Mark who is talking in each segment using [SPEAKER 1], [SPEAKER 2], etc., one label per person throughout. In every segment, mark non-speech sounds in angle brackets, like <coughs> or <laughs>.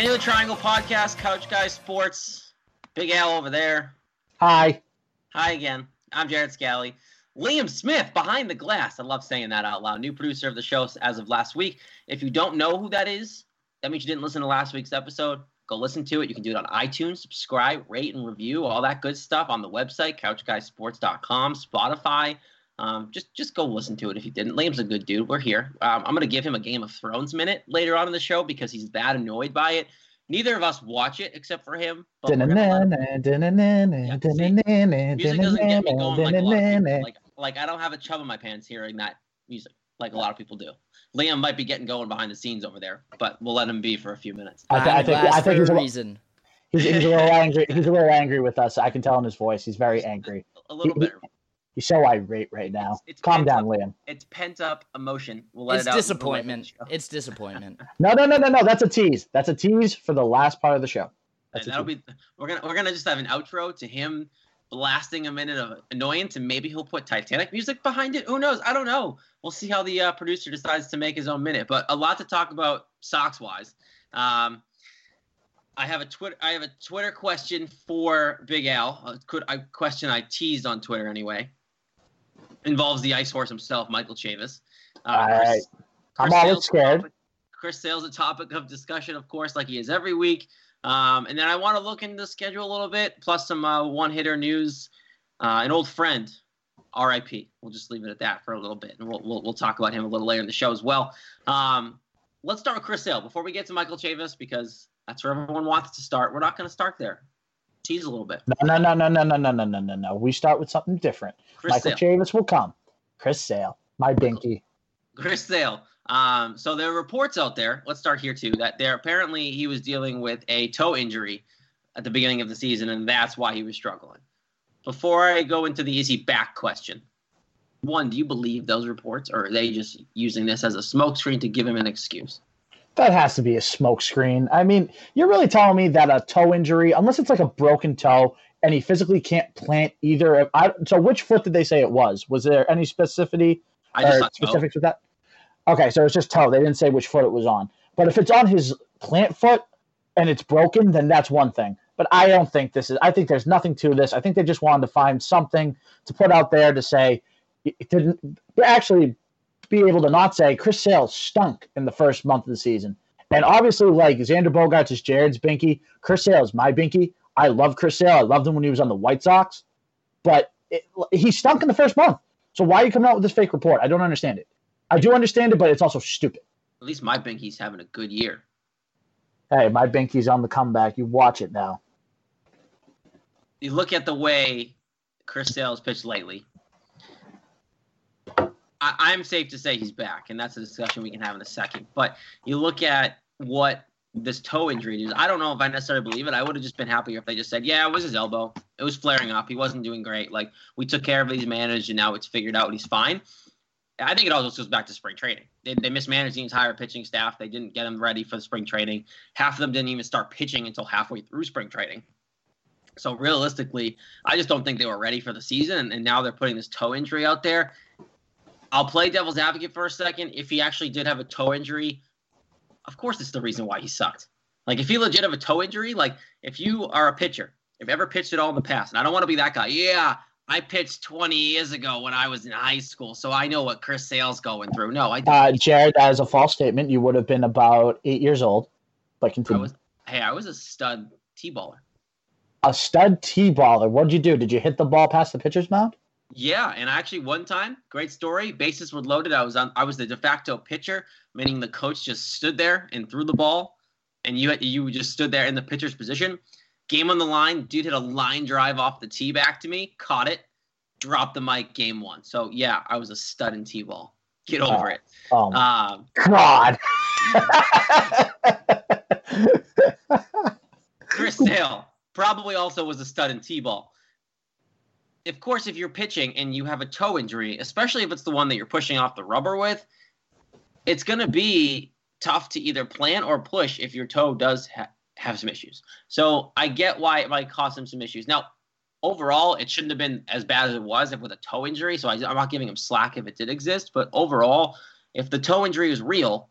[SPEAKER 1] Into the Triangle Podcast, Couch Guy Sports. Big Al over there.
[SPEAKER 2] Hi.
[SPEAKER 1] Hi again. I'm Jared Scally. Liam Smith behind the glass. I love saying that out loud. New producer of the show as of last week. If you don't know who that is, that means you didn't listen to last week's episode. Go listen to it. You can do it on iTunes, subscribe, rate, and review, all that good stuff on the website, couchguysports.com, Spotify. Um, just just go listen to it if you didn't. Liam's a good dude. We're here. Um, I'm to give him a Game of Thrones minute later on in the show because he's that annoyed by it. Neither of us watch it except for him. But music doesn't get me going like a lot of people. Like, like I don't have a chub in my pants hearing that music like a lot of people do. Liam might be getting going behind the scenes over there, but we'll let him be for a few minutes.
[SPEAKER 2] I, th- I think I think he's a
[SPEAKER 3] reason.
[SPEAKER 2] He's, he's a little angry. He's a little angry with us. I can tell in his voice. He's very angry.
[SPEAKER 1] A little
[SPEAKER 2] He-
[SPEAKER 1] bit.
[SPEAKER 2] He's so irate right now.
[SPEAKER 1] It's- it's
[SPEAKER 2] Calm down,
[SPEAKER 1] up.
[SPEAKER 2] Liam.
[SPEAKER 1] It's pent up emotion. We'll let
[SPEAKER 3] It's
[SPEAKER 1] it out.
[SPEAKER 3] disappointment. It's disappointment. <laughs>
[SPEAKER 2] No, no, no, no, no. That's a tease. That's a tease for the last part of the show. That's a
[SPEAKER 1] that'll
[SPEAKER 2] tease.
[SPEAKER 1] be we're gonna we're gonna just have an outro to him blasting a minute of annoyance, and maybe he'll put Titanic music behind it. Who knows? I don't know. We'll see how the uh, producer decides to make his own minute. But a lot to talk about Sox wise. Um, I have a Twitter. I have a Twitter question for Big Al. A qu- a question I teased on Twitter anyway. Involves the ice horse himself, Michael Chavis. Uh, Chris-
[SPEAKER 2] right. I'm always
[SPEAKER 1] Sale's
[SPEAKER 2] scared.
[SPEAKER 1] topic- Chris Sale's a topic of discussion, of course, like he is every week. Um, and then I want to look into the schedule a little bit, plus some uh, one hitter news. Uh, an old friend, RIP. We'll just leave it at that for a little bit, and we'll, we'll, we'll talk about him a little later in the show as well. Um, let's start with Chris Sale before we get to Michael Chavis, because that's where everyone wants to start. We're not going to start there. Tease a little bit.
[SPEAKER 2] No, no, no, no, no, no, no, no, no, no. We start with something different.
[SPEAKER 1] Chris
[SPEAKER 2] Michael
[SPEAKER 1] Sale.
[SPEAKER 2] Chavis will come. Chris Sale, my binky.
[SPEAKER 1] Chris Sale. Um, so there are reports out there. Let's start here too. That there apparently he was dealing with a toe injury at the beginning of the season, and that's why he was struggling. Before I go into the he back question, one, do you believe those reports, or are they just using this as a smokescreen to give him an excuse?
[SPEAKER 2] That has to be a smokescreen. I mean, you're really telling me that a toe injury, unless it's like a broken toe and he physically can't plant either. of- I, so, which foot did they say it was? Was there any specificity
[SPEAKER 1] I just
[SPEAKER 2] or
[SPEAKER 1] thought toe.
[SPEAKER 2] specifics with that? Okay, so it's just toe. They didn't say which foot it was on. But if it's on his plant foot and it's broken, then that's one thing. But I don't think this is. I think there's nothing to this. I think they just wanted to find something to put out there to say, it didn't actually be able to not say Chris Sale stunk in the first month of the season. And obviously, like Xander Bogaerts is Jared's binky. Chris Sale is my binky. I love Chris Sale. I loved him when he was on the White Sox, but it, he stunk in the first month. So why are you coming out with this fake report? I don't understand it. I do understand it, but it's also stupid.
[SPEAKER 1] At least my Binky's having a good year.
[SPEAKER 2] Hey, my binky's on the comeback. You watch it now.
[SPEAKER 1] You look at the way Chris Sale's pitched lately. I, I'm safe to say he's back, and that's a discussion we can have in a second. But you look at what this toe injury is. I don't know if I necessarily believe it. I would have just been happier if they just said, "Yeah, it was his elbow. It was flaring up. He wasn't doing great. Like we took care of it. He's managed, and now it's figured out. He's fine." I think it all goes back to spring training. They, they mismanaged the entire pitching staff. They didn't get them ready for the spring training. Half of them didn't even start pitching until halfway through spring training. So realistically, I just don't think they were ready for the season, and now they're putting this toe injury out there. I'll play devil's advocate for a second. If he actually did have a toe injury, of course it's the reason why he sucked. Like if he legit have a toe injury, like if you are a pitcher, if ever pitched at all in the past, and I don't want to be that guy. Yeah, I pitched 20 years ago when I was in high school, so I know what Chris Sale's going through. No, I don't.
[SPEAKER 2] Uh, Jared, that is a false statement. You would have been about eight years old. But
[SPEAKER 1] I
[SPEAKER 2] continue.
[SPEAKER 1] was hey, I was a stud t-baller.
[SPEAKER 2] a stud T-baller. What'd you do? Did you hit the ball past the pitcher's mound?
[SPEAKER 1] Yeah, and actually one time, great story. Bases were loaded. I was on. I was the de facto pitcher, meaning the coach just stood there and threw the ball, and you had, you just stood there in the pitcher's position. Game on the line. Dude hit a line drive off the tee back to me, caught it, dropped the mic. Game one. So yeah, I was a stud in t-ball. Get over
[SPEAKER 2] Oh.
[SPEAKER 1] it.
[SPEAKER 2] Oh,
[SPEAKER 1] Um,
[SPEAKER 2] God.
[SPEAKER 1] Chris Sale probably also was a stud in t-ball. Of course, if you're pitching and you have a toe injury, especially if it's the one that you're pushing off the rubber with, it's going to be tough to either plan or push if your toe does ha- have some issues. So I get why it might cause him some issues. Now, overall, it shouldn't have been as bad as it was if with a toe injury. So I, I'm not giving him slack if it did exist. But overall, if the toe injury is real,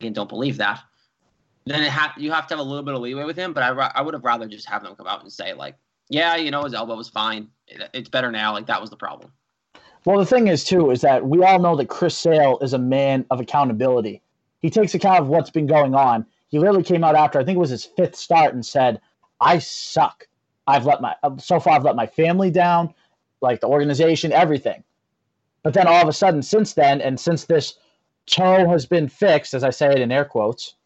[SPEAKER 1] again, don't believe that, then ha- you have to have a little bit of leeway with him. But I, ra- I would have rather just have them come out and say, like, yeah, you know, his elbow was fine. It, it's better now. Like, that was the problem.
[SPEAKER 2] Well, the thing is, too, is that we all know that Chris Sale is a man of accountability. He takes account of what's been going on. He literally came out after, I think it was his fifth start, and said, I suck. I've let my, so far, I've let my family down, like the organization, everything. But then all of a sudden, since then, and since this toe has been fixed, as I say it in air quotes,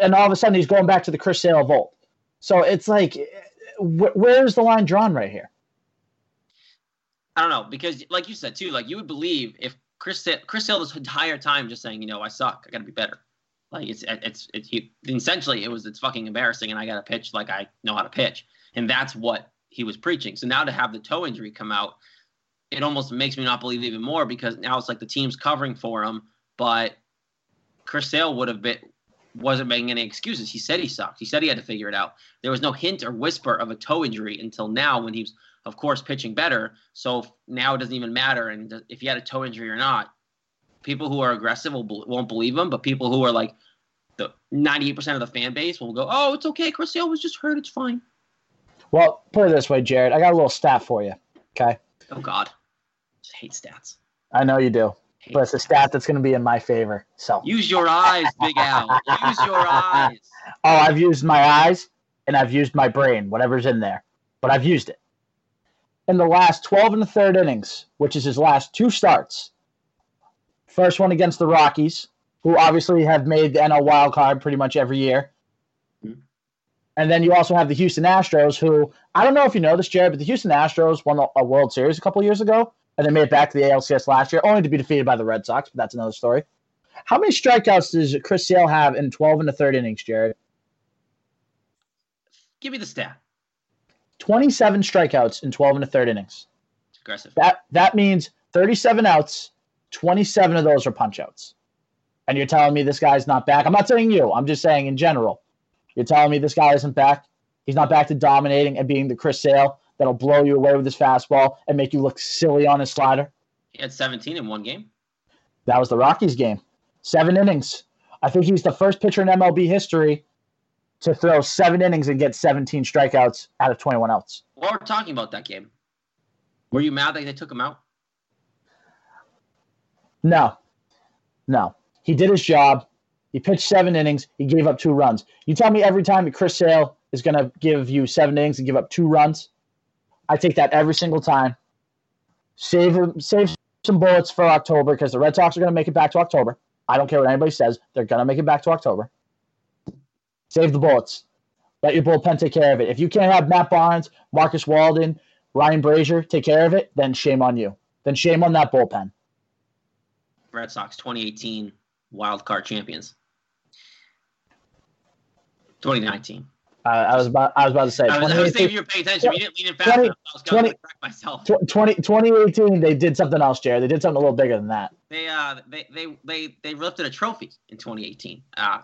[SPEAKER 2] and all of a sudden he's going back to the Chris Sale vault. So it's like, wh- where's the line drawn right here?
[SPEAKER 1] I don't know because, like you said too, like you would believe if Chris Chris Sale this entire time just saying, you know, I suck, I got to be better. Like it's it's it's he, essentially it was it's fucking embarrassing, and I got to pitch like I know how to pitch, and that's what he was preaching. So now to have the toe injury come out, it almost makes me not believe even more because now it's like the team's covering for him, but Chris Sale would have been wasn't making any excuses. He said he sucked. He said he had to figure it out. There was no hint or whisper of a toe injury until now when he was of course, pitching better. So now it doesn't even matter. And if he had a toe injury or not, people who are aggressive will, won't believe him. But people who are like the 98% of the fan base will go, oh, it's okay. Chris Sale was just hurt. It's fine.
[SPEAKER 2] Well, put it this way, Jared. I got a little stat for you. Okay.
[SPEAKER 1] Oh, God. Just hate stats.
[SPEAKER 2] I know you do. But it's a stat that's going to be in my favor. So,
[SPEAKER 1] Use your eyes, Big Al. Use your eyes. <laughs>
[SPEAKER 2] oh, I've used my eyes and I've used my brain, whatever's in there, but I've used it. In the last 12 and the third innings, which is his last two starts, first one against the Rockies, who obviously have made the NL wild card pretty much every year.
[SPEAKER 1] Mhm.
[SPEAKER 2] And then you also have the Houston Astros, who I don't know if you know this, Jared, but the Houston Astros won a World Series a couple years ago, and they made it back to the ALCS last year, only to be defeated by the Red Sox. But that's another story. How many strikeouts does Chris Sale have in 12 and the third innings, Jared?
[SPEAKER 1] Give me the stat.
[SPEAKER 2] 27 strikeouts in 12 and a third innings.
[SPEAKER 1] It's aggressive.
[SPEAKER 2] That that means 37 outs, 27 of those are punch outs. And you're telling me this guy's not back? I'm not saying you. I'm just saying in general. You're telling me this guy isn't back? He's not back to dominating and being the Chris Sale that'll blow you away with his fastball and make you look silly on his slider.
[SPEAKER 1] He had 17 in one game.
[SPEAKER 2] That was the Rockies game. Seven innings. I think he's the first pitcher in MLB history to throw seven innings and get 17 strikeouts out of 21 outs.
[SPEAKER 1] While we're talking about that game, were you mad that they took him out?
[SPEAKER 2] No, no. He did his job. He pitched seven innings. He gave up two runs. You tell me every time that Chris Sale is going to give you seven innings and give up two runs. I take that every single time. Save save some bullets for October because the Red Sox are going to make it back to October. I don't care what anybody says. They're going to make it back to October. Save the bullets. Let your bullpen take care of it. If you can't have Matt Barnes, Marcus Walden, Ryan Brasier take care of it, then shame on you. Then shame on that bullpen.
[SPEAKER 1] Red Sox 2018 wild card champions. 2019.
[SPEAKER 2] Uh, I was about I was about to say
[SPEAKER 1] I was, I was
[SPEAKER 2] 2018
[SPEAKER 1] thinking you were paying attention. You didn't lean in fast
[SPEAKER 2] 20
[SPEAKER 1] enough. I was going
[SPEAKER 2] 20
[SPEAKER 1] to correct myself.
[SPEAKER 2] Tw- 20, 2018, they did something else, Jared. They did something a little bigger than that.
[SPEAKER 1] They uh they they they they lifted a trophy in 2018. Uh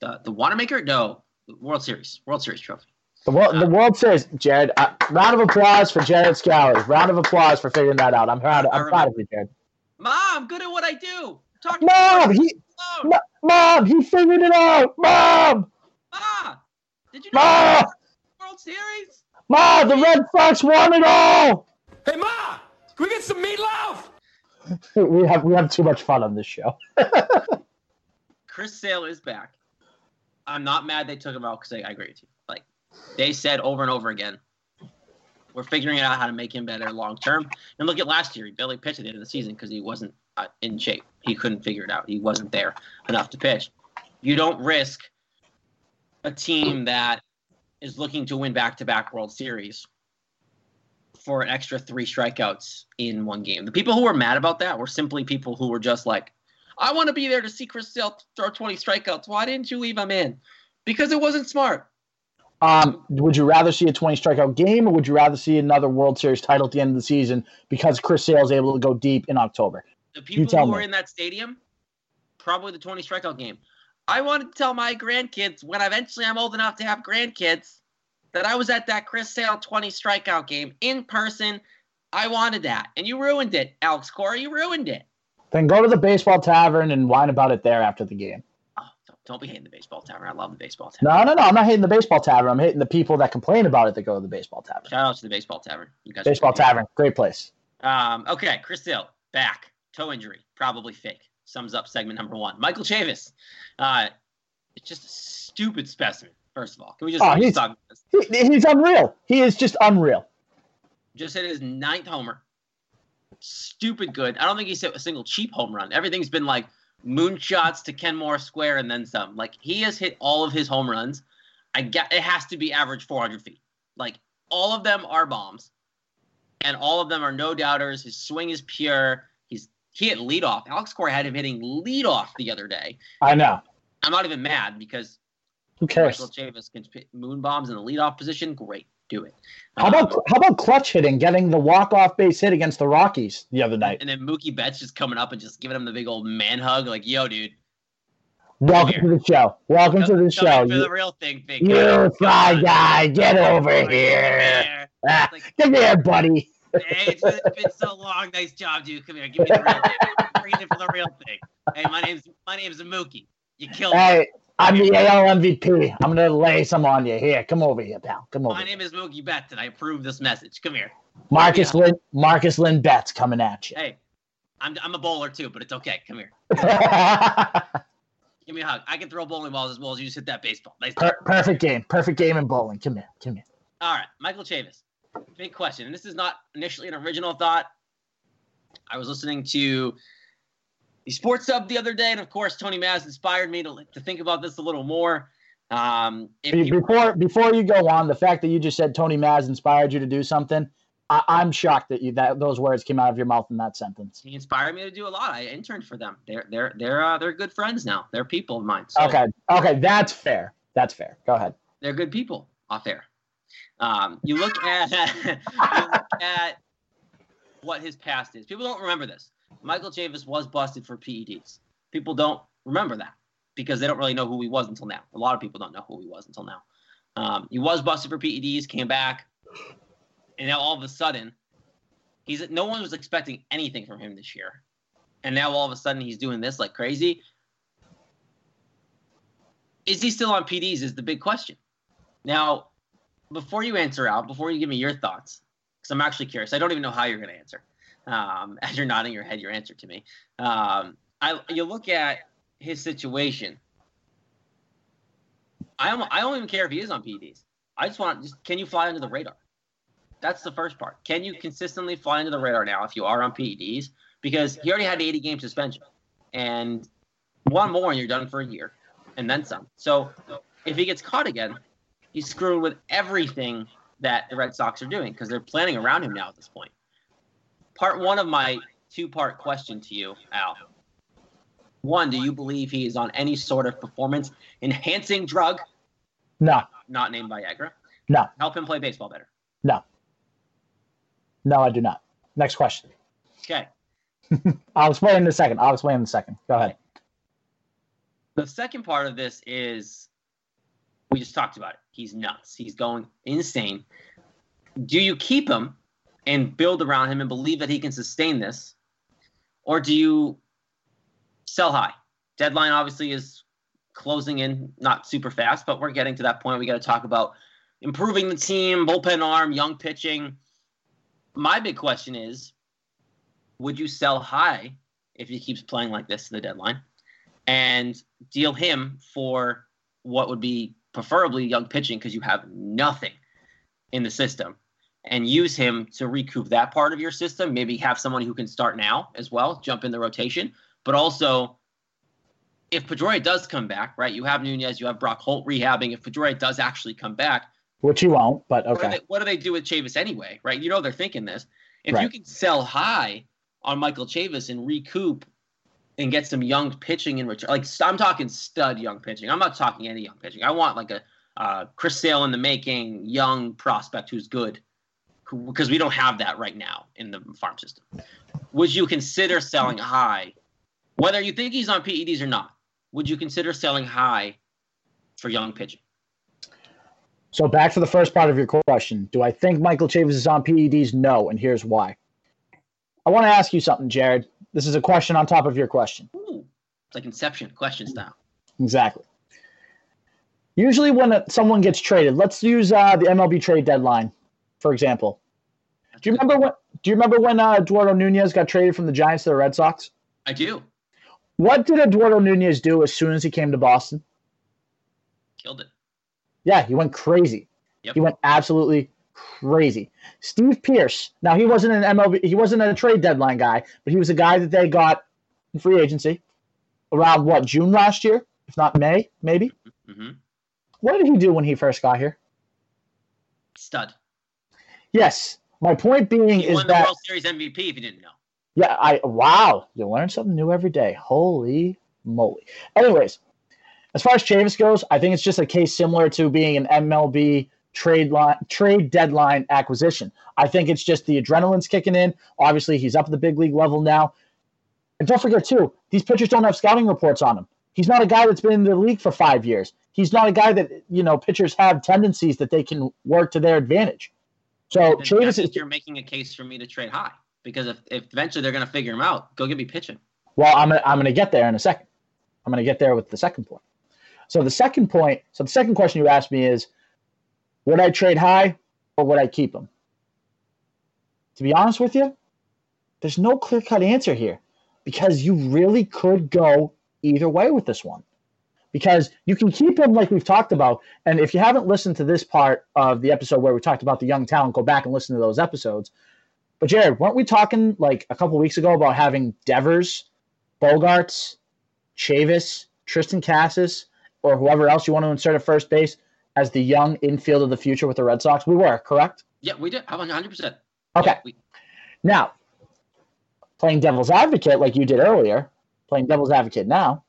[SPEAKER 1] the the Wanamaker no World Series World Series trophy.
[SPEAKER 2] The World, the World Series, Jared. Uh, round of applause for Jared Scowers. Round of applause for figuring that out. I'm proud. I'm proud of you, Jared.
[SPEAKER 1] Mom, good at what I do. Talk to
[SPEAKER 2] Mom, he, Mom, he figured it out. Mom,
[SPEAKER 1] did you know
[SPEAKER 2] Mom,
[SPEAKER 1] World Series?
[SPEAKER 2] Mom, the Red Sox won it all.
[SPEAKER 4] Hey, Ma! Can we get some meatloaf? <laughs>
[SPEAKER 2] We have we have too much fun on this show. <laughs>
[SPEAKER 1] Chris Sale is back. I'm not mad they took him out because I, I agree with you. Like they said over and over again, we're figuring out how to make him better long term. And look at last year; he barely pitched at the end of the season because he wasn't uh, in shape. He couldn't figure it out. He wasn't there enough to pitch. You don't risk a team that is looking to win back-to-back World Series for an extra three strikeouts in one game. The people who were mad about that were simply people who were just like, I want to be there to see Chris Sale throw 20 strikeouts. Why didn't you leave him in? Because it wasn't smart.
[SPEAKER 2] Um, would you rather see a 20 strikeout game, or would you rather see another World Series title at the end of the season because Chris Sale is able to go deep in October?
[SPEAKER 1] The people who
[SPEAKER 2] me.
[SPEAKER 1] were in that stadium probably the 20 strikeout game. I wanted to tell my grandkids when eventually I'm old enough to have grandkids that I was at that Chris Sale 20 strikeout game in person. I wanted that. And you ruined it, Alex Cora. You ruined it.
[SPEAKER 2] Then go to the baseball tavern and whine about it there after the game.
[SPEAKER 1] Oh, don't, don't be hating the baseball tavern. I love the baseball tavern.
[SPEAKER 2] No, no, no. I'm not hating the baseball tavern. I'm hitting the people that complain about it that go to the baseball tavern.
[SPEAKER 1] Shout out to the baseball tavern. You guys
[SPEAKER 2] Baseball tavern, great place.
[SPEAKER 1] Um, okay, Chris Sale, back. Toe injury, probably fake. Sums up segment number one. Michael Chavis. Uh, it's just a stupid specimen, first of all. Can we just,
[SPEAKER 2] Oh, he's-
[SPEAKER 1] talk about this?
[SPEAKER 2] He, he's unreal. He is just unreal.
[SPEAKER 1] Just hit his ninth homer. Stupid good. I don't think he's hit a single cheap home run. Everything's been like moonshots to Kenmore Square and then some. Like he has hit all of his home runs. I get it has to be average 400 feet. Like all of them are bombs, and all of them are no doubters. His swing is pure. He hit leadoff. Alex Cora had him hitting leadoff the other day.
[SPEAKER 2] I know.
[SPEAKER 1] I'm not even mad because
[SPEAKER 2] Who cares?
[SPEAKER 1] Michael Chavis can moon bombs in the leadoff position. Great, do it.
[SPEAKER 2] How about
[SPEAKER 1] Um,
[SPEAKER 2] how about clutch hitting, getting the walk off base hit against the Rockies the other night?
[SPEAKER 1] And then Mookie Betts just coming up and just giving him the big old man hug, like, "Yo, dude,
[SPEAKER 2] Welcome to the show. Welcome to the
[SPEAKER 1] come
[SPEAKER 2] show.
[SPEAKER 1] for
[SPEAKER 2] You,
[SPEAKER 1] the real thing, big
[SPEAKER 2] you
[SPEAKER 1] guy.
[SPEAKER 2] fly
[SPEAKER 1] Come
[SPEAKER 2] guy, get over
[SPEAKER 1] Come
[SPEAKER 2] here.
[SPEAKER 1] here.
[SPEAKER 2] Ah,
[SPEAKER 1] Like,
[SPEAKER 2] come here, buddy.
[SPEAKER 1] Hey, it's been, it's been so long. Nice job, dude. Come here, give me the real thing. Bring it for the real thing. Hey, my name's my name's Mookie. You killed me.
[SPEAKER 2] Hey, I'm the AL MVP. I'm gonna lay some on you. Here, come over here, pal. Come over.
[SPEAKER 1] My
[SPEAKER 2] here.
[SPEAKER 1] name is Mookie Betts, and I approve this message. Come here.
[SPEAKER 2] Markus Lynn. Markus Lynn Betts coming at you.
[SPEAKER 1] Hey, I'm I'm a bowler too, but it's okay. Come here. <laughs> Give me a hug. I can throw bowling balls as well as you just hit that baseball. Nice.
[SPEAKER 2] Per- perfect game. Perfect game in bowling. Come here. Come here.
[SPEAKER 1] All right, Michael Chavis. Big question, and this is not initially an original thought. I was listening to the Sports Hub the other day, and of course, Tony Maz inspired me to, to think about this a little more. Um, if
[SPEAKER 2] Be-
[SPEAKER 1] you,
[SPEAKER 2] Before before you go on, the fact that you just said Tony Maz inspired you to do something, I, I'm shocked that you that those words came out of your mouth in that sentence.
[SPEAKER 1] he inspired me to do a lot. I interned for them. They're they're they're uh, they're good friends now. They're people of mine. So
[SPEAKER 2] Okay. Okay, that's fair. That's fair. Go ahead.
[SPEAKER 1] they're good people off air. Um, you look at <laughs> you look at what his past is. People don't remember this. Michael Chavis was busted for PEDs. People don't remember that because they don't really know who he was until now. A lot of people don't know who he was until now. Um, he was busted for PEDs, came back, and now all of a sudden, he's no one was expecting anything from him this year, and now all of a sudden he's doing this like crazy. Is he still on PEDs? Is the big question. Now, before you answer out, before you give me your thoughts, because I'm actually curious. I don't even know how you're going to answer. Um, <laughs> as you're nodding your head, your answer to me. Um, I you look at his situation. I don't, I don't even care if he is on PEDs. I just want just can you fly under the radar? That's the first part. Can you consistently fly under the radar now if you are on PEDs? Because he already had 80 game suspension, and one more and you're done for a year, and then some. So if he gets caught again, he's screwed with everything that the Red Sox are doing because they're planning around him now at this point. Part one of my two part question to you, Al. One, do you believe he is on any sort of performance enhancing drug,
[SPEAKER 2] No.
[SPEAKER 1] not named Viagra?
[SPEAKER 2] No.
[SPEAKER 1] Help him play baseball better.
[SPEAKER 2] No. No, I do not. Next question.
[SPEAKER 1] Okay. <laughs>
[SPEAKER 2] I'll explain in a second. I'll explain in a second. Go ahead.
[SPEAKER 1] The second part of this is we just talked about it. He's nuts. He's going insane. Do you keep him and build around him and believe that he can sustain this? Or do you sell high? Deadline obviously is closing in, not super fast, but we're getting to that point. We got to talk about improving the team, bullpen arm, young pitching. My big question is would you sell high if he keeps playing like this to the deadline? and deal him for what would be preferably young pitching because you have nothing in the system and use him to recoup that part of your system. Maybe have someone who can start now as well, jump in the rotation, but also if Pedroia does come back, right? You have Nunez, you have Brock Holt rehabbing. If Pedroia does actually come back,
[SPEAKER 2] Which he won't, but
[SPEAKER 1] what, do
[SPEAKER 2] okay.
[SPEAKER 1] they, what do they do with Chavis anyway, right? You know they're thinking this. If you can sell high on Michael Chavis and recoup and get some young pitching in return, like I'm talking stud young pitching. I'm not talking any young pitching. I want like a uh, Chris Sale in the making, young prospect who's good, because we don't have that right now in the farm system. Would you consider selling high Whether you think he's on PEDs or not, would you consider selling high for young pitching?
[SPEAKER 2] So back to the first part of your question. Do I think Michael Chavis is on PEDs? No, and here's why. I want to ask you something, Jared. This is a question on top of your question.
[SPEAKER 1] Ooh, it's like Inception, question style.
[SPEAKER 2] Exactly. Usually, when someone gets traded, let's use uh, the MLB trade deadline, for example. Do you remember when? Do you remember when uh, Eduardo Nunez got traded from the Giants to the Red Sox?
[SPEAKER 1] I do.
[SPEAKER 2] What did Eduardo Nunez do as soon as he came to Boston?
[SPEAKER 1] Killed it.
[SPEAKER 2] Yeah, he went crazy.
[SPEAKER 1] Yep.
[SPEAKER 2] He went absolutely crazy. Steve Pearce. Now he wasn't an MLB. He wasn't a trade deadline guy, but he was a guy that they got in free agency around what June last year, if not May, maybe.
[SPEAKER 1] hmm
[SPEAKER 2] What did he do when he first got here?
[SPEAKER 1] Stud.
[SPEAKER 2] Yes. My point being
[SPEAKER 1] He
[SPEAKER 2] is
[SPEAKER 1] won the
[SPEAKER 2] that
[SPEAKER 1] World Series MVP. If you didn't know.
[SPEAKER 2] yeah, I wow, you learn something new every day. Holy moly. Anyways, as far as Chavis goes, I think it's just a case similar to being an MLB trade line trade deadline acquisition. I think it's just the adrenaline's kicking in. Obviously, he's up at the big league level now. And don't forget too, these pitchers don't have scouting reports on him. He's not a guy that's been in the league for five years. He's not a guy that you know pitchers have tendencies that they can work to their advantage. So Chavis is
[SPEAKER 1] you're making a case for me to trade high because if, if eventually they're going to figure him out, go get me pitching.
[SPEAKER 2] Well, I'm gonna, I'm going to get there in a second. I'm going to get there with the second point. So the second point, so the second question you asked me is, would I trade high or would I keep him? To be honest with you, there's no clear cut answer here because you really could go either way with this one. Because you can keep him like we've talked about. And if you haven't listened to this part of the episode where we talked about the young talent, go back and listen to those episodes. But Jared, weren't we talking like a couple weeks ago about having Devers, Bogaerts, Chavis, Triston Casas, or whoever else you want to insert at first base as the young infield of the future with the Red Sox? We were, correct?
[SPEAKER 1] Yeah, we did. How about 100%?
[SPEAKER 2] Okay.
[SPEAKER 1] Yeah, we,
[SPEAKER 2] Now, playing devil's advocate like you did earlier, playing devil's advocate now,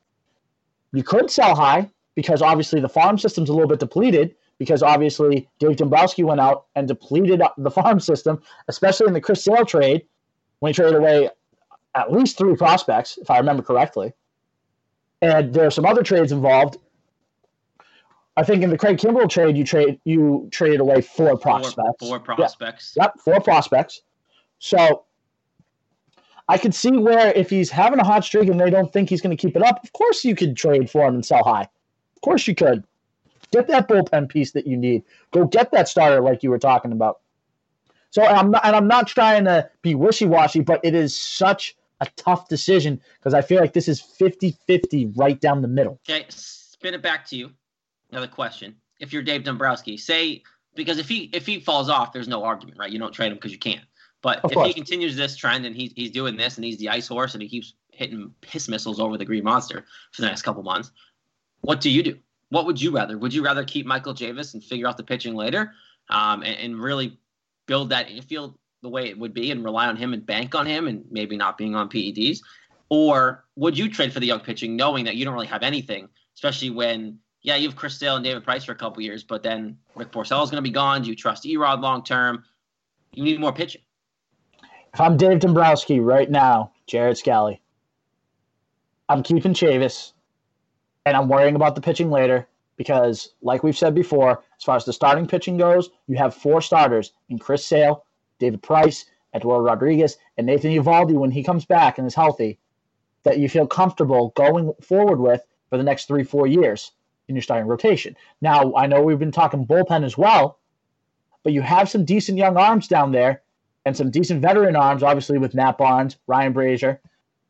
[SPEAKER 2] you could sell high because obviously the farm system's a little bit depleted because obviously Dave Dombrowski went out and depleted the farm system, especially in the Chris Sale trade when he traded away at least three prospects, if I remember correctly. And there are some other trades involved. I think in the Craig Kimbrel trade, you trade you traded away four prospects.
[SPEAKER 1] Four, four prospects.
[SPEAKER 2] Yep, four prospects. So I could see where if he's having a hot streak and they don't think he's going to keep it up, of course you could trade for him and sell high. Of course you could. Get that bullpen piece that you need. Go get that starter like you were talking about. So and I'm not, and I'm not trying to be wishy-washy, but it is such a tough decision because I feel like this is 50-50 right down the middle.
[SPEAKER 1] Okay, spin it back to you. Another question. If you're Dave Dombrowski, say because if he if he falls off, there's no argument, right? You don't trade him because you can't. But
[SPEAKER 2] Of
[SPEAKER 1] if
[SPEAKER 2] course.
[SPEAKER 1] he continues this trend and he's he's doing this and he's the ice horse and he keeps hitting piss missiles over the Green Monster for the next couple months, what do you do? What would you rather? Would you rather keep Michael Chavis and figure out the pitching later, um, and, and really build that infield the way it would be and rely on him and bank on him and maybe not being on PEDs? Or would you trade for the young pitching knowing that you don't really have anything, especially when, yeah, you have Chris Sale and David Price for a couple years, but then Rick Porcello is going to be gone. Do you trust Erod long term? You need more pitching.
[SPEAKER 2] If I'm Dave Dombrowski right now, Jared Scally, I'm keeping Chavis, and I'm worrying about the pitching later because, like we've said before, as far as the starting pitching goes, you have four starters in Chris Sale, David Price, Eduardo Rodriguez, and Nathan Eovaldi when he comes back and is healthy, that you feel comfortable going forward with for the next three, four years in your starting rotation. Now, I know we've been talking bullpen as well, but you have some decent young arms down there and some decent veteran arms, obviously with Matt Barnes, Ryan Brasier,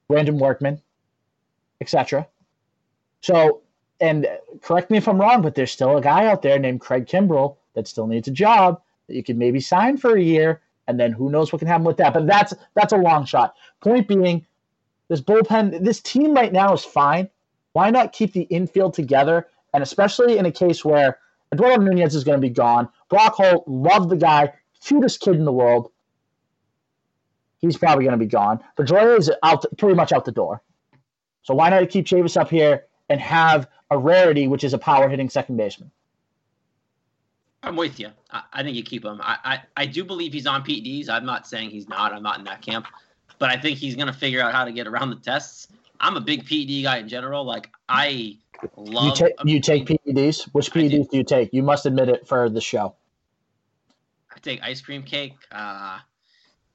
[SPEAKER 2] Brandon Workman, etc. So, and correct me if I'm wrong, but there's still a guy out there named Craig Kimbrel that still needs a job that you could maybe sign for a year, and then who knows what can happen with that. But that's that's a long shot. Point being, this bullpen, this team right now is fine. Why not keep the infield together? And especially in a case where Eduardo Nunez is going to be gone. Brock Holt, love the guy, cutest kid in the world. He's probably going to be gone. Pedroia is out, pretty much out the door. So why not keep Chavis up here and have a rarity, which is a power hitting second baseman?
[SPEAKER 1] I'm with you. I, I think you keep him. I, I, I do believe he's on PEDs. I'm not saying he's not. I'm not in that camp. But I think he's going to figure out how to get around the tests. I'm a big PED guy in general. Like I love.
[SPEAKER 2] You take you take PEDs. Which
[SPEAKER 1] I do.
[SPEAKER 2] PEDs do you take? You must admit it for the show.
[SPEAKER 1] I take ice cream cake, uh,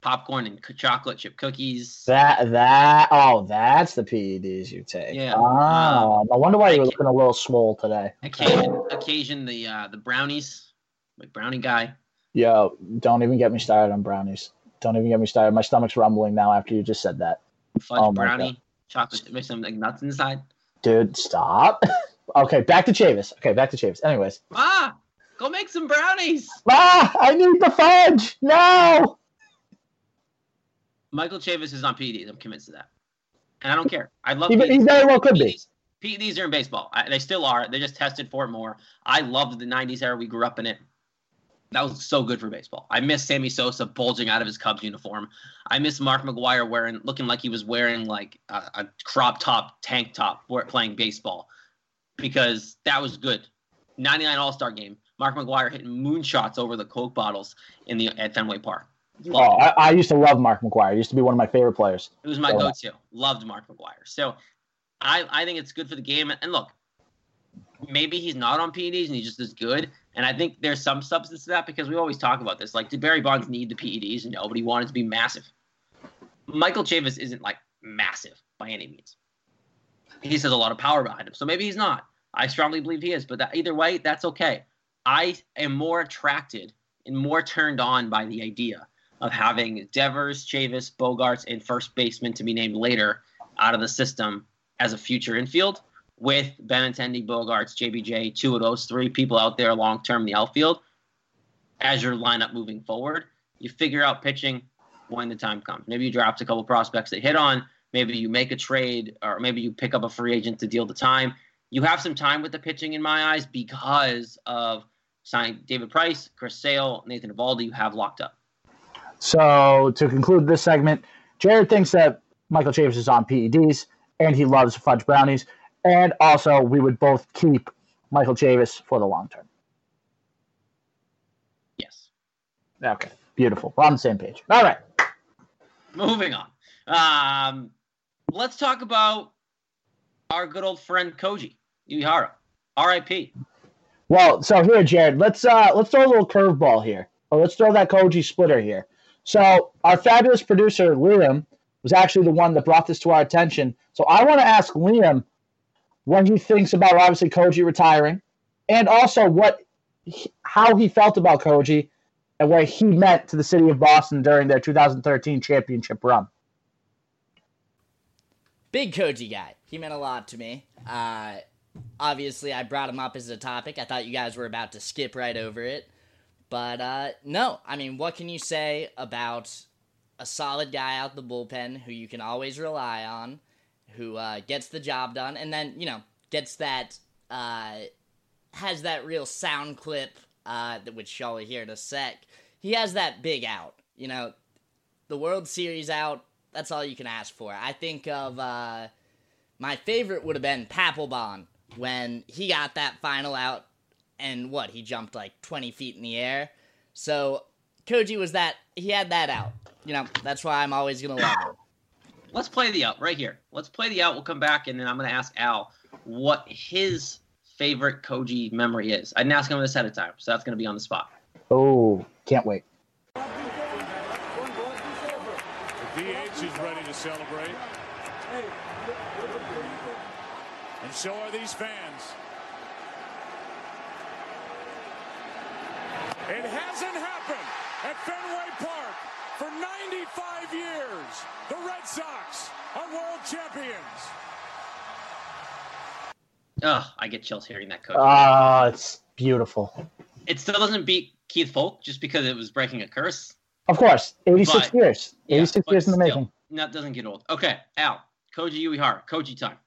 [SPEAKER 1] popcorn, and c- chocolate chip cookies.
[SPEAKER 2] That that oh, that's the PEDs you take.
[SPEAKER 1] Yeah.
[SPEAKER 2] Oh, no wonder why you were
[SPEAKER 1] I
[SPEAKER 2] looking a little swole today.
[SPEAKER 1] Occasion, occasion the uh, the brownies, like brownie guy.
[SPEAKER 2] Yo, don't even get me started on brownies. Don't even get me started. My stomach's rumbling now after you just said that.
[SPEAKER 1] fudge
[SPEAKER 2] Oh
[SPEAKER 1] brownie, chocolate, mix some like nuts inside.
[SPEAKER 2] Dude, stop. <laughs> okay, back to Chavis. Okay, back to Chavis. Anyways.
[SPEAKER 1] Ah, go make some brownies.
[SPEAKER 2] Ah, I need the fudge. No.
[SPEAKER 1] Michael Chavis is on PEDs. I'm convinced of that, and I don't care. I love
[SPEAKER 2] He, he very well could be.
[SPEAKER 1] PEDs, PEDs are in baseball. I, they still are. They just tested for it more. I loved the '90s era. We grew up in it. That was so good for baseball. I miss Sammy Sosa bulging out of his Cubs uniform. I miss Mark McGwire wearing, looking like he was wearing like a, a crop top tank top playing baseball, because that was good. '99 All Star game. Mark McGwire hitting moonshots over the Coke bottles in the at Fenway Park.
[SPEAKER 2] Oh,
[SPEAKER 1] Loved.
[SPEAKER 2] I, I used to love Mark McGwire. He used to be one of my favorite players.
[SPEAKER 1] It was my go-to. Loved Mark McGwire. So I, I think it's good for the game. And look, maybe he's not on PEDs and he's just as good. And I think there's some substance to that because we always talk about this. Like, did Barry Bonds need the PEDs? No, but he wanted to be massive. Michael Chavis isn't like massive by any means. He has a lot of power behind him. So maybe he's not. I strongly believe he is. But that, either way, that's okay. I am more attracted and more turned on by the idea of having Devers, Chavis, Bogaerts, and first baseman to be named later out of the system as a future infield with Benintendi, Bogaerts, JBJ, two of those three people out there long term in the outfield as your lineup moving forward. You figure out pitching when the time comes. Maybe you draft a couple prospects that hit on. Maybe you make a trade, or maybe you pick up a free agent to deal the time. You have some time with the pitching in my eyes because of signing David Price, Chris Sale, Nathan Eovaldi. You have locked up.
[SPEAKER 2] So to conclude this segment, Jared thinks that Michael Chavis is on PEDs and he loves fudge brownies. And also, we would both keep Michael Chavis for the long term.
[SPEAKER 1] Yes.
[SPEAKER 2] Okay, beautiful. We're on the same page. All right.
[SPEAKER 1] Moving on. Um, let's talk about our good old friend Koji Uehara. R.I.P.
[SPEAKER 2] Well, so here, Jared, let's uh let's throw a little curveball here. Or let's throw that Koji splitter here. So our fabulous producer Liam was actually the one that brought this to our attention. So I want to ask Liam what he thinks about obviously Koji retiring, and also what how he felt about Koji and what he meant to the city of Boston during their 2013 championship run.
[SPEAKER 3] Big Koji guy. He meant a lot to me. Uh, obviously, I brought him up as a topic. I thought you guys were about to skip right over it. But uh, no, I mean, what can you say about a solid guy out the bullpen who you can always rely on, who uh, gets the job done, and then, you know, gets that, uh, has that real sound clip, uh, which y'all will hear in a sec. He has that big out. You know, the World Series out, that's all you can ask for. I think of uh, my favorite would have been Papelbon when he got that final out and what he jumped like 20 feet in the air. So Koji was that he had that out. You know that's why I'm always gonna love him.
[SPEAKER 1] Let's play the out right here. Let's play the out. We'll come back and then I'm going to ask Al what his favorite Koji memory is. I didn't ask him this ahead of time, so that's going to be on the spot.
[SPEAKER 2] Oh, can't wait.
[SPEAKER 5] The DH is ready to celebrate. And so are these fans. It hasn't happened at Fenway Park for 95 years. The Red Sox are world champions.
[SPEAKER 1] Ugh, I get chills hearing that Koji.
[SPEAKER 2] Ah, it's beautiful.
[SPEAKER 1] it still doesn't beat Keith Foulke just because it was breaking a curse.
[SPEAKER 2] Of course, 86
[SPEAKER 1] But-
[SPEAKER 2] years. 86
[SPEAKER 1] but
[SPEAKER 2] years in the
[SPEAKER 1] still,
[SPEAKER 2] making.
[SPEAKER 1] That doesn't get old. Okay, Al, Koji Uehara, Koji time.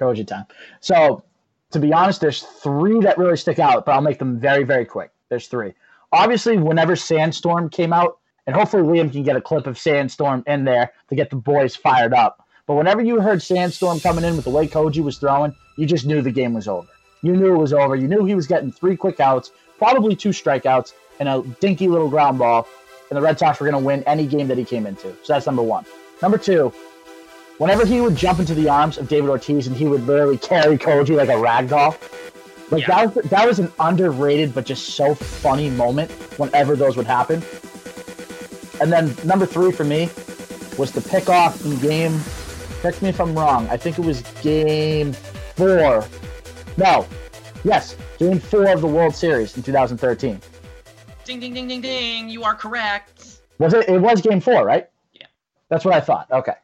[SPEAKER 2] Koji time. So, to be honest, there's three that really stick out, but I'll make them very, very quick. There's three. Obviously, whenever Sandstorm came out, and hopefully Liam can get a clip of Sandstorm in there to get the boys fired up. But whenever you heard Sandstorm coming in with the way Koji was throwing, you just knew the game was over. You knew it was over. You knew he was getting three quick outs, probably two strikeouts, and a dinky little ground ball, and the Red Sox were going to win any game that he came into. So that's number one. Number two, whenever he would jump into the arms of David Ortiz and he would literally carry Koji like a rag doll. Like
[SPEAKER 1] Yeah.
[SPEAKER 2] that was that was an underrated but just so funny moment whenever those would happen. And then number three for me was the pick off in game. Correct me if I'm wrong. I think it was game four. No, yes, game four of the World Series in 2013.
[SPEAKER 1] Ding ding ding ding ding. You are correct.
[SPEAKER 2] Was it? It was game four, right?
[SPEAKER 1] Yeah.
[SPEAKER 2] That's what I thought. Okay.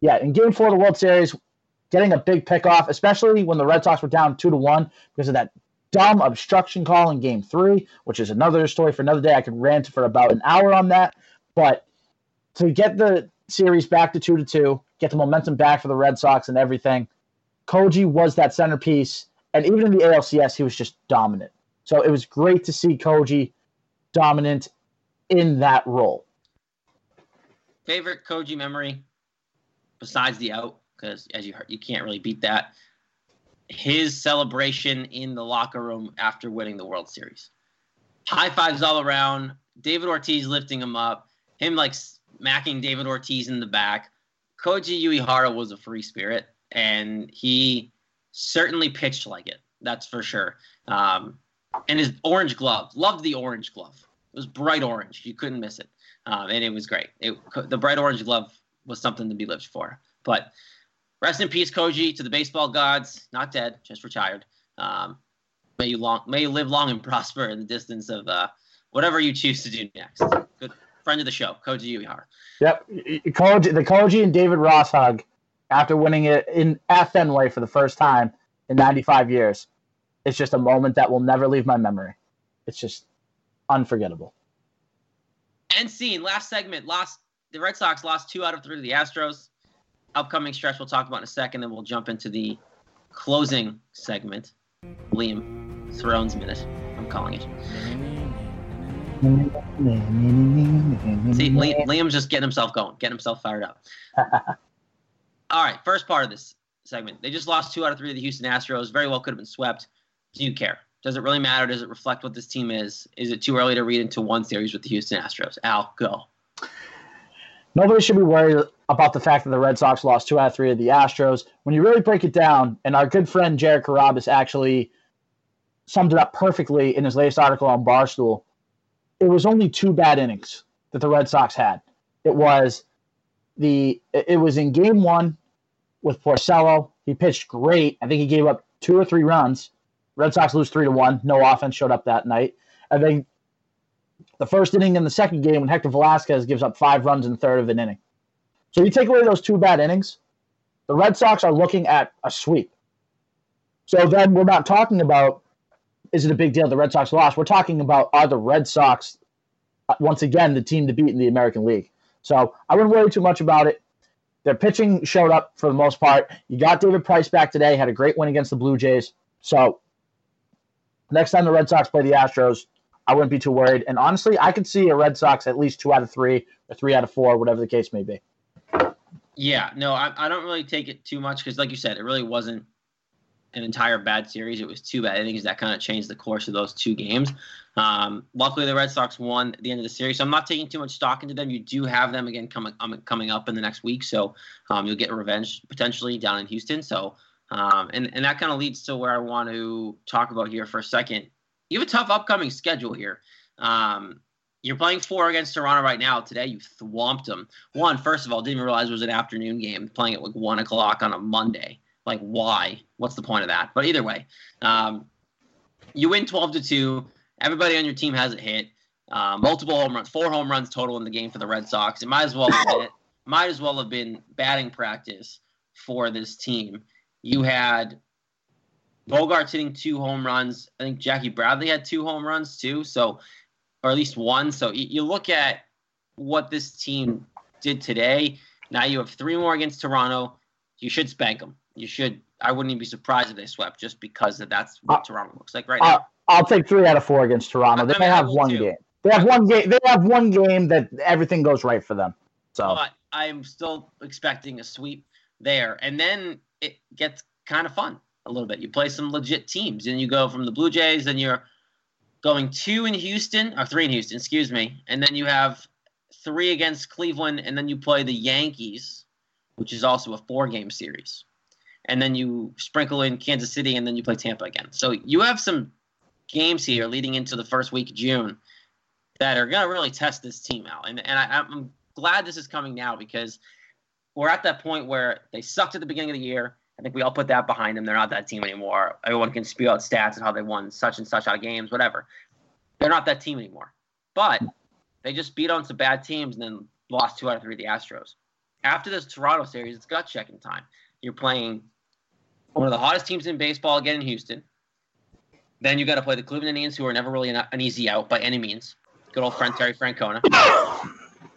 [SPEAKER 2] Yeah, in game four of the World Series, getting a big pickoff, especially when the Red Sox were down two to one because of that dumb obstruction call in game three, which is another story for another day. I could rant for about an hour on that. But to get the series back to two to two, get the momentum back for the Red Sox and everything, Koji was that centerpiece. And even in the ALCS, he was just dominant. So it was great to see Koji dominant in that role.
[SPEAKER 1] Favorite Koji memory, besides the out, because as you heard, you can't really beat that. His celebration in the locker room after winning the World Series. High fives all around. David Ortiz lifting him up. Him like smacking David Ortiz in the back. Koji Uehara was a free spirit, and he certainly pitched like it. That's for sure. Um, and his orange glove, loved the orange glove. It was bright orange. You couldn't miss it um, and it was great. It, the bright orange glove was something to be lived for. But rest in peace, Koji, to the baseball gods. Not dead, just retired. Um, may you long, may you live long and prosper in the distance of uh, whatever you choose to do next. Good friend of the show, Koji Uehara.
[SPEAKER 2] Yep, Koji, the Koji and David Ross hug after winning it in at Fenway for the first time in 95 years. It's just a moment that will never leave my memory. It's just unforgettable.
[SPEAKER 1] End scene, last segment. Lost the Red Sox lost two out of three to the Astros. Upcoming stretch we'll talk about in a second, then we'll jump into the closing segment. Liam Thrones minute. I'm calling it. See, Liam's just getting himself going, getting himself fired up. <laughs> All right, first part of this segment. They just lost two out of three to the Houston Astros. Very well could have been swept. Do you care? Does it really matter? Does it reflect what this team is? Is it too early to read into one series with the Houston Astros? Al, go.
[SPEAKER 2] Nobody should be worried about the fact that the Red Sox lost two out of three to the Astros. When you really break it down, and our good friend Jared Carrabis actually summed it up perfectly in his latest article on Barstool, it was only two bad innings that the Red Sox had. It was the it was in game one with Porcello. He pitched great. I think he gave up two or three runs. Red Sox lose three to one. No offense showed up that night. And then the first inning in the second game when Hector Velazquez gives up five runs in the third of an inning. So you take away those two bad innings, the Red Sox are looking at a sweep. So then we're not talking about is it a big deal the Red Sox lost? We're talking about are the Red Sox uh, once again the team to beat in the American League. So I wouldn't worry too much about it. Their pitching showed up for the most part. You got David Price back today, had a great win against the Blue Jays. So next time the Red Sox play the Astros, I wouldn't be too worried. And honestly, I could see a Red Sox at least two out of three or three out of four, whatever the case may be.
[SPEAKER 1] Yeah, no, I, I don't really take it too much because, like you said, it really wasn't an entire bad series. It was two bad innings that kind of changed the course of those two games. Um, luckily, the Red Sox won at the end of the series, so I'm not taking too much stock into them. You do have them again coming um, coming up in the next week, so um, you'll get revenge potentially down in Houston. So, um, and and that kind of leads to where I want to talk about here for a second. You have a tough upcoming schedule here. Um, you're playing four against Toronto right now. Today, you thwomped them. One, first of all, didn't realize it was an afternoon game, playing at like one o'clock on a Monday. Like, why? What's the point of that? But either way, um, you win 12 to 2. Everybody on your team has a hit. Uh, multiple home runs, four home runs total in the game for the Red Sox. It might as well have been, might as well have been batting practice for this team. You had Bogaerts hitting two home runs. I think Jackie Bradley had two home runs too. So, or at least one. So you look at what this team did today. Now you have three more against Toronto. You should spank them. You should. I wouldn't even be surprised if they swept, just because of that's what
[SPEAKER 2] Uh,
[SPEAKER 1] Toronto looks like right now.
[SPEAKER 2] Uh, I'll take three out of four against Toronto. They may have one
[SPEAKER 1] too.
[SPEAKER 2] game. They have one game. They have one game that everything goes right for them. So
[SPEAKER 1] but I'm still expecting a sweep there. And then it gets kind of fun a little bit. You play some legit teams, and you go from the Blue Jays, and you're going two in Houston, or three in Houston, excuse me. And then you have three against Cleveland, and then you play the Yankees, which is also a four game series. And then you sprinkle in Kansas City and then you play Tampa again. So you have some games here leading into the first week of June that are going to really test this team out. And, and I, I'm glad this is coming now because we're at that point where they sucked at the beginning of the year. I think we all put that behind them. They're not that team anymore. Everyone can spew out stats and how they won such and such out of games, whatever. They're not that team anymore. But they just beat on some bad teams and then lost two out of three the Astros. After this Toronto series, it's gut checking time. You're playing one of the hottest teams in baseball again in Houston. Then you got to play the Cleveland Indians, who are never really an, an easy out by any means. Good old friend Terry Francona.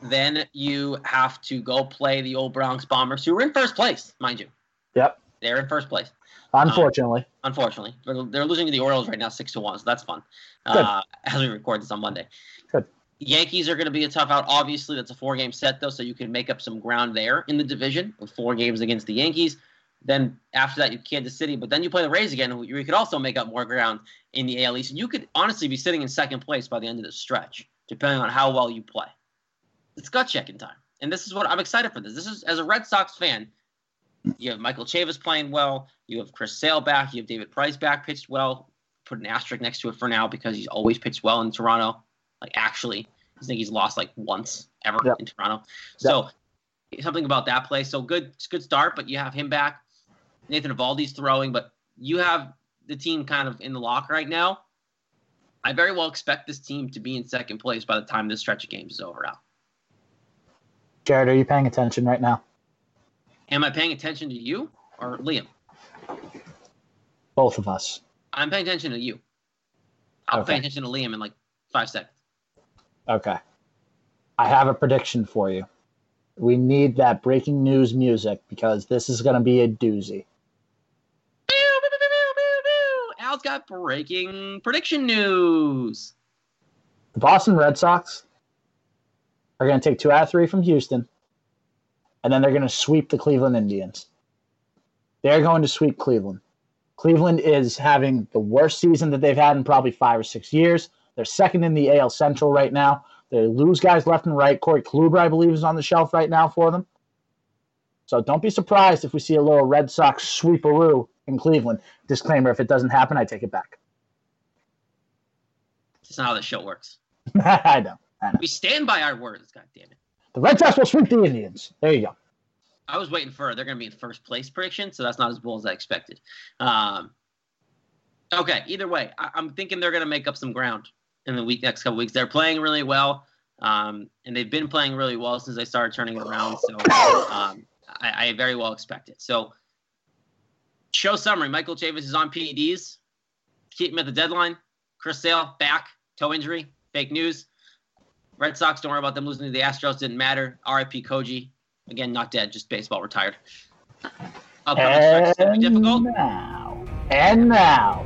[SPEAKER 1] then you have to go play the old Bronx Bombers, who are in first place, mind you.
[SPEAKER 2] Yep.
[SPEAKER 1] They're in first place.
[SPEAKER 2] Unfortunately.
[SPEAKER 1] Um, unfortunately, they're, they're, losing to the Orioles right now, six to one. So that's fun. Uh, as we record this on Monday.
[SPEAKER 2] Good.
[SPEAKER 1] Yankees are going to be a tough out. Obviously, that's a four-game set though, so you can make up some ground there in the division with four games against the Yankees. Then after that, you Kansas City, but then you play the Rays again. You could also make up more ground in the AL East, and you could honestly be sitting in second place by the end of the stretch, depending on how well you play. It's gut checking time, and this is what I'm excited for. This. This is as a Red Sox fan. You have Michael Chavis playing well. You have Chris Sale back. You have David Price back, pitched well. Put an asterisk next to it for now because he's always pitched well in Toronto. Like actually, I think he's lost like once ever yep. in Toronto. So yep. something about that play. So good, good start. But you have him back. Nathan Eovaldi's throwing, but you have the team kind of in the lock right now. I very well expect this team to be in second place by the time this stretch of games is over. Out.
[SPEAKER 2] Jared, are you paying attention right now?
[SPEAKER 1] Am I paying attention to you or Liam?
[SPEAKER 2] Both of us.
[SPEAKER 1] I'm paying attention to you. I'll okay. pay attention to Liam in like five seconds.
[SPEAKER 2] Okay. I have a prediction for you. We need that breaking news music because this is going to be a doozy.
[SPEAKER 1] Al's got breaking prediction news.
[SPEAKER 2] The Boston Red Sox are going to take two out of three from Houston, and then they're going to sweep the Cleveland Indians. They're going to sweep Cleveland. Cleveland is having the worst season that they've had in probably five or six years. They're second in the AL Central right now. They lose guys left and right. Corey Kluber, I believe, is on the shelf right now for them. So don't be surprised if we see a little Red Sox sweeperoo in Cleveland. Disclaimer: If it doesn't happen, I take it back.
[SPEAKER 1] That's not how the show works. <laughs>
[SPEAKER 2] I, know, I know.
[SPEAKER 1] We stand by our words. God damn it.
[SPEAKER 2] The Red Sox will sweep the Indians. There you go.
[SPEAKER 1] I was waiting for they're going to be in first place prediction, so that's not as bold as I expected. Um, okay, either way, I, am thinking they're going to make up some ground in the week next couple weeks. They're playing really well, um, and they've been playing really well since they started turning it around. So um, I, I, very well expect it. So show summary: Michael Chavis is on PEDs. Keep him at the deadline. Chris Sale back, toe injury, fake news. Red Sox, don't worry about them losing to the Astros. Didn't matter. RIP Koji. Again, not dead, just baseball retired.
[SPEAKER 2] Upcoming and difficult. Now, and now,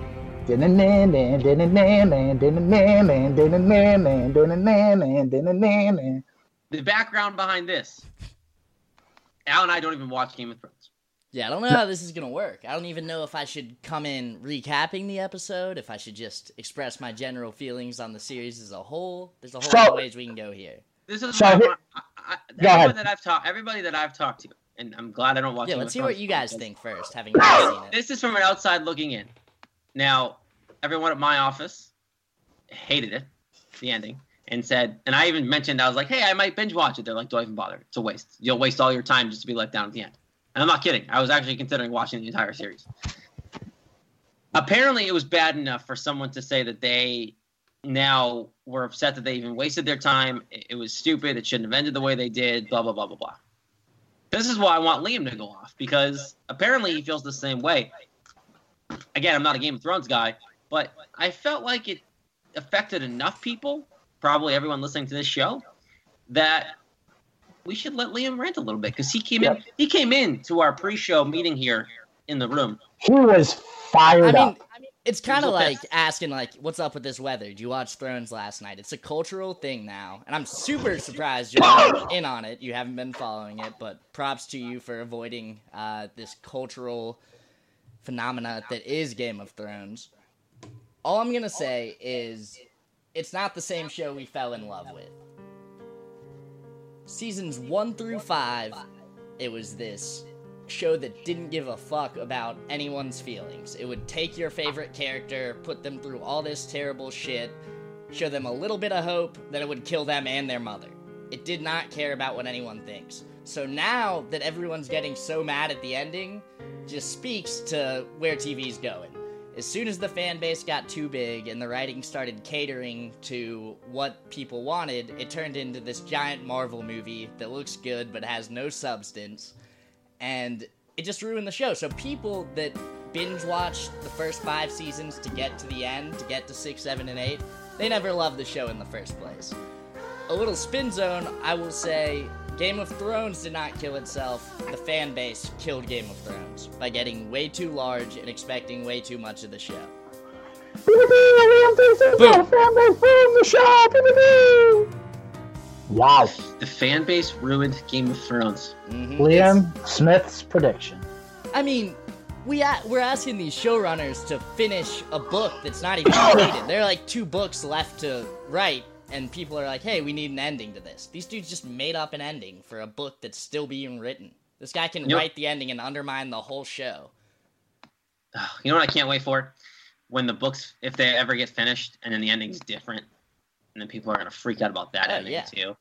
[SPEAKER 2] the
[SPEAKER 1] background behind this. Al and I don't even watch Game of Thrones.
[SPEAKER 3] Yeah, I don't know how this is gonna work. I don't even know if I should come in recapping the episode, if I should just express my general feelings on the series as a whole. There's a whole so, lot of ways we can go here.
[SPEAKER 1] This is so, I, I, everybody that I've talked, everybody that I've talked to, and I'm glad I don't watch.
[SPEAKER 3] Yeah, let's hear what you guys think first, having <laughs> seen it.
[SPEAKER 1] This is from an outside looking in. Now, everyone at my office hated it, the ending, and said, and I even mentioned, I was like, hey, I might binge watch it. They're like, don't even bother. It's a waste. You'll waste all your time just to be let down at the end. And I'm not kidding. I was actually considering watching the entire series. Apparently, it was bad enough for someone to say that they now were upset that they even wasted their time. It was stupid. It shouldn't have ended the way they did. Blah blah blah blah blah. This is why I want Liam to go off because apparently he feels the same way again, I'm not a Game of Thrones guy, but I felt like it affected enough people, probably everyone listening to this show, that we should let Liam rant a little bit because he came yep. in. He came in to our pre-show meeting here in the room.
[SPEAKER 2] He was fired I mean,
[SPEAKER 3] up. It's kind of like asking, like, what's up with this weather? Did you watch Thrones last night? It's a cultural thing now, and I'm super surprised you're <coughs> in on it. You haven't been following it, but props to you for avoiding uh, this cultural phenomena that is Game of Thrones. All I'm gonna say is it's not the same show we fell in love with. Seasons one through five it was this show that didn't give a fuck about anyone's feelings. It would take your favorite character, put them through all this terrible shit, show them a little bit of hope, then it would kill them and their mother. It did not care about what anyone thinks. So now that everyone's getting so mad at the ending, just speaks to where TV's going. As soon as the fan base got too big and the writing started catering to what people wanted, it turned into this giant Marvel movie that looks good but has no substance. And it just ruined the show. So people that binge watched the first five seasons to get to the end, to get to six, seven, and eight, they never loved the show in the first place. A little spin zone, I will say Game of Thrones did not kill itself. The fan base killed Game of Thrones by getting way too large and expecting way too much of the show.
[SPEAKER 2] Wow.
[SPEAKER 1] The fan base ruined Game of Thrones.
[SPEAKER 3] Mhm.
[SPEAKER 2] Liam Smith's prediction.
[SPEAKER 3] I mean, we a- we're asking these showrunners to finish a book that's not even <coughs> completed. There are like two books left to write, and people are like, "Hey, we need an ending to this." These dudes just made up an ending for a book that's still being written. This guy can write the ending and undermine the whole show. <sighs>
[SPEAKER 1] You know what I can't wait for? When the books, if they ever get finished, and then the ending's different, and then people are gonna freak out about that
[SPEAKER 3] Oh,
[SPEAKER 1] ending
[SPEAKER 3] yeah.
[SPEAKER 1] too.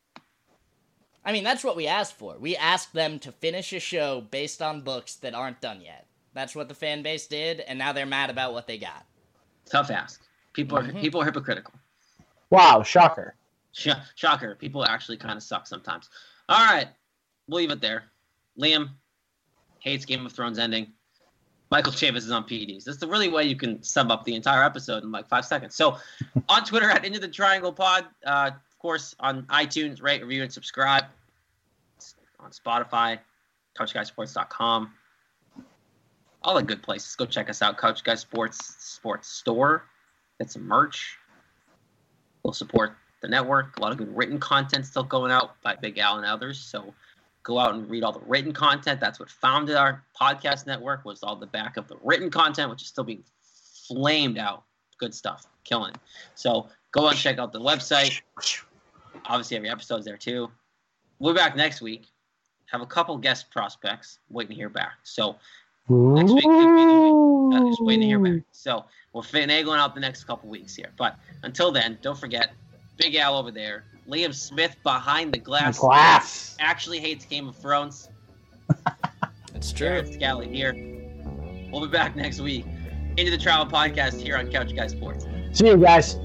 [SPEAKER 3] I mean, that's what we asked for. We asked them to finish a show based on books that aren't done yet. That's what the fan base did, and now they're mad about what they got.
[SPEAKER 1] Tough ask. People are
[SPEAKER 3] Mhm.
[SPEAKER 1] people are hypocritical.
[SPEAKER 2] Wow, shocker.
[SPEAKER 1] Sh- shocker. People actually kind of suck sometimes. All right, we'll leave it there. Liam hates Game of Thrones ending. Michael Chavis is on PEDs. That's the really way you can sum up the entire episode in like five seconds. So, <laughs> on Twitter at Into the Triangle Pod, uh, of course on iTunes, rate, review, and subscribe. On Spotify, CouchGuySports.com, all the good places. Go check us out, Couch Guy Sports Sports Store. Get some merch. We'll support the network. A lot of good written content still going out by Big Al and others. So go out and read all the written content. That's what founded our podcast network was all the back of the written content, which is still being flamed out. Good stuff, killing. So go and check out the website. Obviously, every episode's there too. We'll be back next week. Have a couple guest prospects waiting to hear back. So next week could be the week. Uh, just waiting to hear back. So we're finagling out the next couple weeks here. But until then, don't forget, Big Al over there, Liam Smith behind the glass,
[SPEAKER 2] Glass.
[SPEAKER 1] actually hates Game of Thrones. <laughs>
[SPEAKER 3] It's
[SPEAKER 1] Jared Scally here. We'll be back next week into the Triangle Podcast here on Couch Guy Sports.
[SPEAKER 2] See you guys.